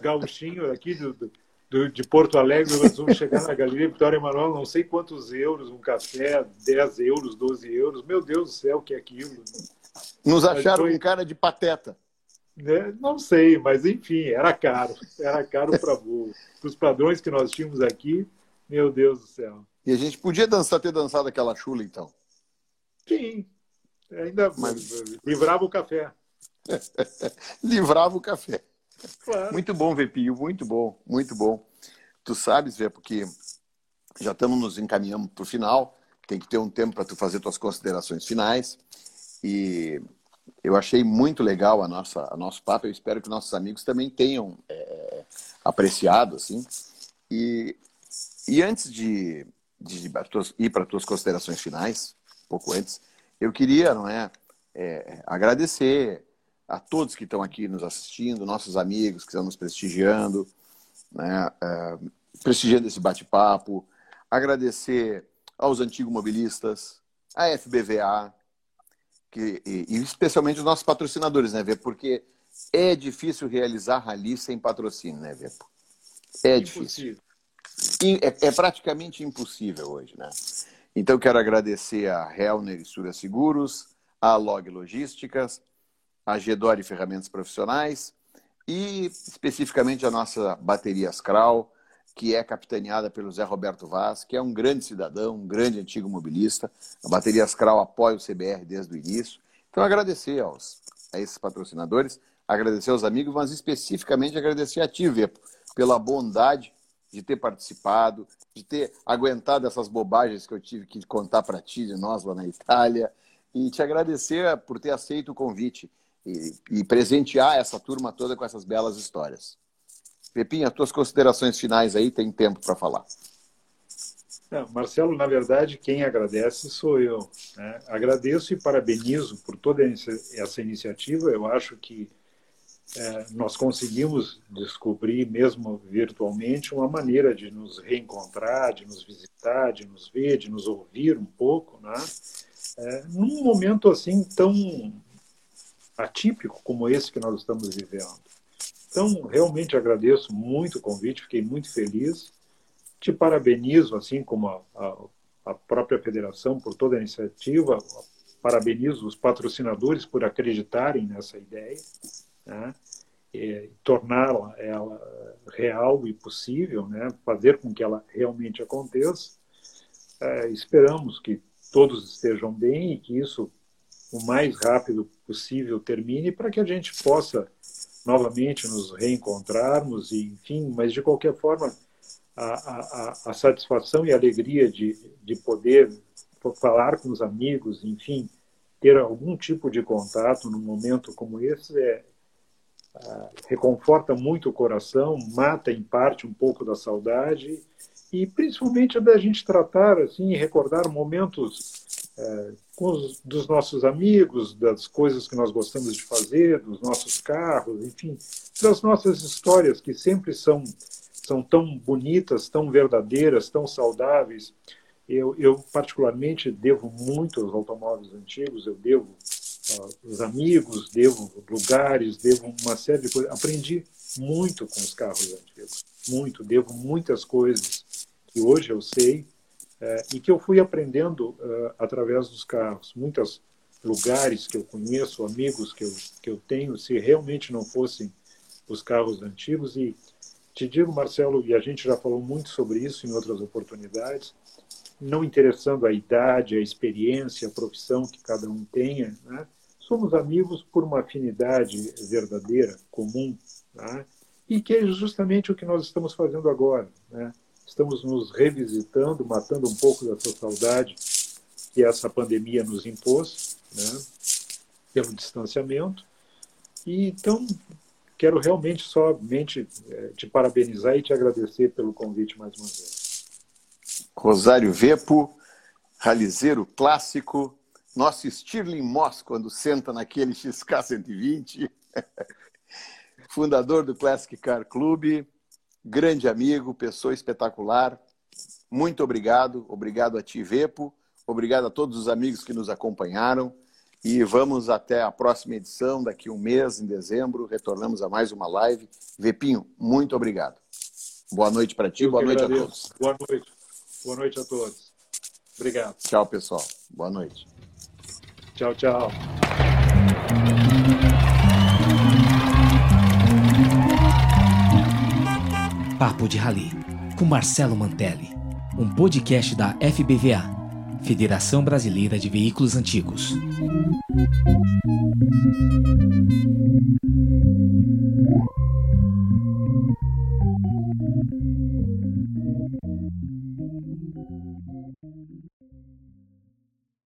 gauchinho aqui do, do, de Porto Alegre, nós vamos chegar na Galeria Vitória Emanuel, não sei quantos euros um café, 10 euros, 12 euros. Meu Deus do céu, o que é aquilo?
Nos acharam foi... um cara de pateta.
Né? Não sei, mas enfim, era caro. Era caro para os padrões que nós tínhamos aqui. Meu Deus do céu.
E a gente podia dançar, ter dançado aquela chula, então.
Sim. Ainda Mas... livrava o café.
livrava o café. Claro. Muito bom, Vepinho, muito bom, muito bom. Tu sabes, Vê, porque já estamos nos encaminhando para o final, tem que ter um tempo para tu fazer tuas considerações finais. E eu achei muito legal a nossa, a nosso papo. Eu espero que nossos amigos também tenham é, apreciado, assim. E, e antes de, de ir para tuas considerações finais, um pouco antes, eu queria, não é, é, agradecer a todos que estão aqui nos assistindo, nossos amigos que estão nos prestigiando, né, é, prestigiando esse bate-papo, agradecer aos antigos mobilistas, à FBVA, que, e, e, especialmente os nossos patrocinadores, né, Vê? Porque é difícil realizar rally sem patrocínio, né, Vê? É impossível. difícil. É, é praticamente impossível hoje, né? Então, quero agradecer a Helner e Sura Seguros, a Log Logísticas, a Gedore Ferramentas Profissionais e especificamente a nossa bateria Ascral, que é capitaneada pelo Zé Roberto Vaz, que é um grande cidadão, um grande antigo mobilista. A bateria Ascral apoia o CBR desde o início. Então, agradecer aos, a esses patrocinadores, agradecer aos amigos, mas especificamente agradecer a ti, Vepo, pela bondade de ter participado, de ter aguentado essas bobagens que eu tive que contar para ti, de nós lá na Itália, e te agradecer por ter aceito o convite e, e presentear essa turma toda com essas belas histórias. Pepinha, tuas considerações finais aí, tem tempo para falar.
É, Marcelo, na verdade, quem agradece sou eu. Né? Agradeço e parabenizo por toda essa iniciativa. Eu acho que é, nós conseguimos descobrir, mesmo virtualmente, uma maneira de nos reencontrar, de nos visitar, de nos ver, de nos ouvir um pouco, né? É, num momento assim tão atípico como esse que nós estamos vivendo. Então, realmente agradeço muito o convite, fiquei muito feliz. Te parabenizo, assim como a, a, a própria federação, por toda a iniciativa. Parabenizo os patrocinadores por acreditarem nessa ideia né? e torná-la ela real e possível, né? fazer com que ela realmente aconteça. É, esperamos que todos estejam bem e que isso o mais rápido possível termine para que a gente possa novamente nos reencontrarmos e enfim, mas de qualquer forma a, a, a satisfação e a alegria de, de poder falar com os amigos, enfim, ter algum tipo de contato num momento como esse é, reconforta muito o coração, mata em parte um pouco da saudade e principalmente da gente tratar assim, recordar momentos é, os, dos nossos amigos, das coisas que nós gostamos de fazer, dos nossos carros, enfim, das nossas histórias que sempre são são tão bonitas, tão verdadeiras, tão saudáveis. Eu, eu particularmente devo muito aos automóveis antigos, eu devo os amigos, devo lugares, devo uma série de coisas. Aprendi muito com os carros antigos, muito, devo muitas coisas que hoje eu sei é, e que eu fui aprendendo uh, através dos carros. Muitos lugares que eu conheço, amigos que eu, que eu tenho, se realmente não fossem os carros antigos. E te digo, Marcelo, e a gente já falou muito sobre isso em outras oportunidades, não interessando a idade, a experiência, a profissão que cada um tenha, né? Somos amigos por uma afinidade verdadeira, comum, né? e que é justamente o que nós estamos fazendo agora. Né? Estamos nos revisitando, matando um pouco dessa saudade que essa pandemia nos impôs, né? pelo distanciamento. E então quero realmente somente é, te parabenizar e te agradecer pelo convite mais uma vez.
Rosário Vepo, ralizeiro clássico, nosso Stirling Moss, quando senta naquele XK 120, fundador do Classic Car Club, grande amigo, pessoa espetacular. Muito obrigado, obrigado a ti, Vepo, obrigado a todos os amigos que nos acompanharam. E vamos até a próxima edição, daqui um mês, em dezembro, retornamos a mais uma live. Vepinho, muito obrigado. Boa noite para ti,
Eu
boa noite agradeço. a todos.
Boa noite. Boa noite a todos. Obrigado.
Tchau, pessoal. Boa noite.
Tchau, tchau.
Papo de Rally, com Marcelo Mantelli, um podcast da FBVA, Federação Brasileira de Veículos Antigos.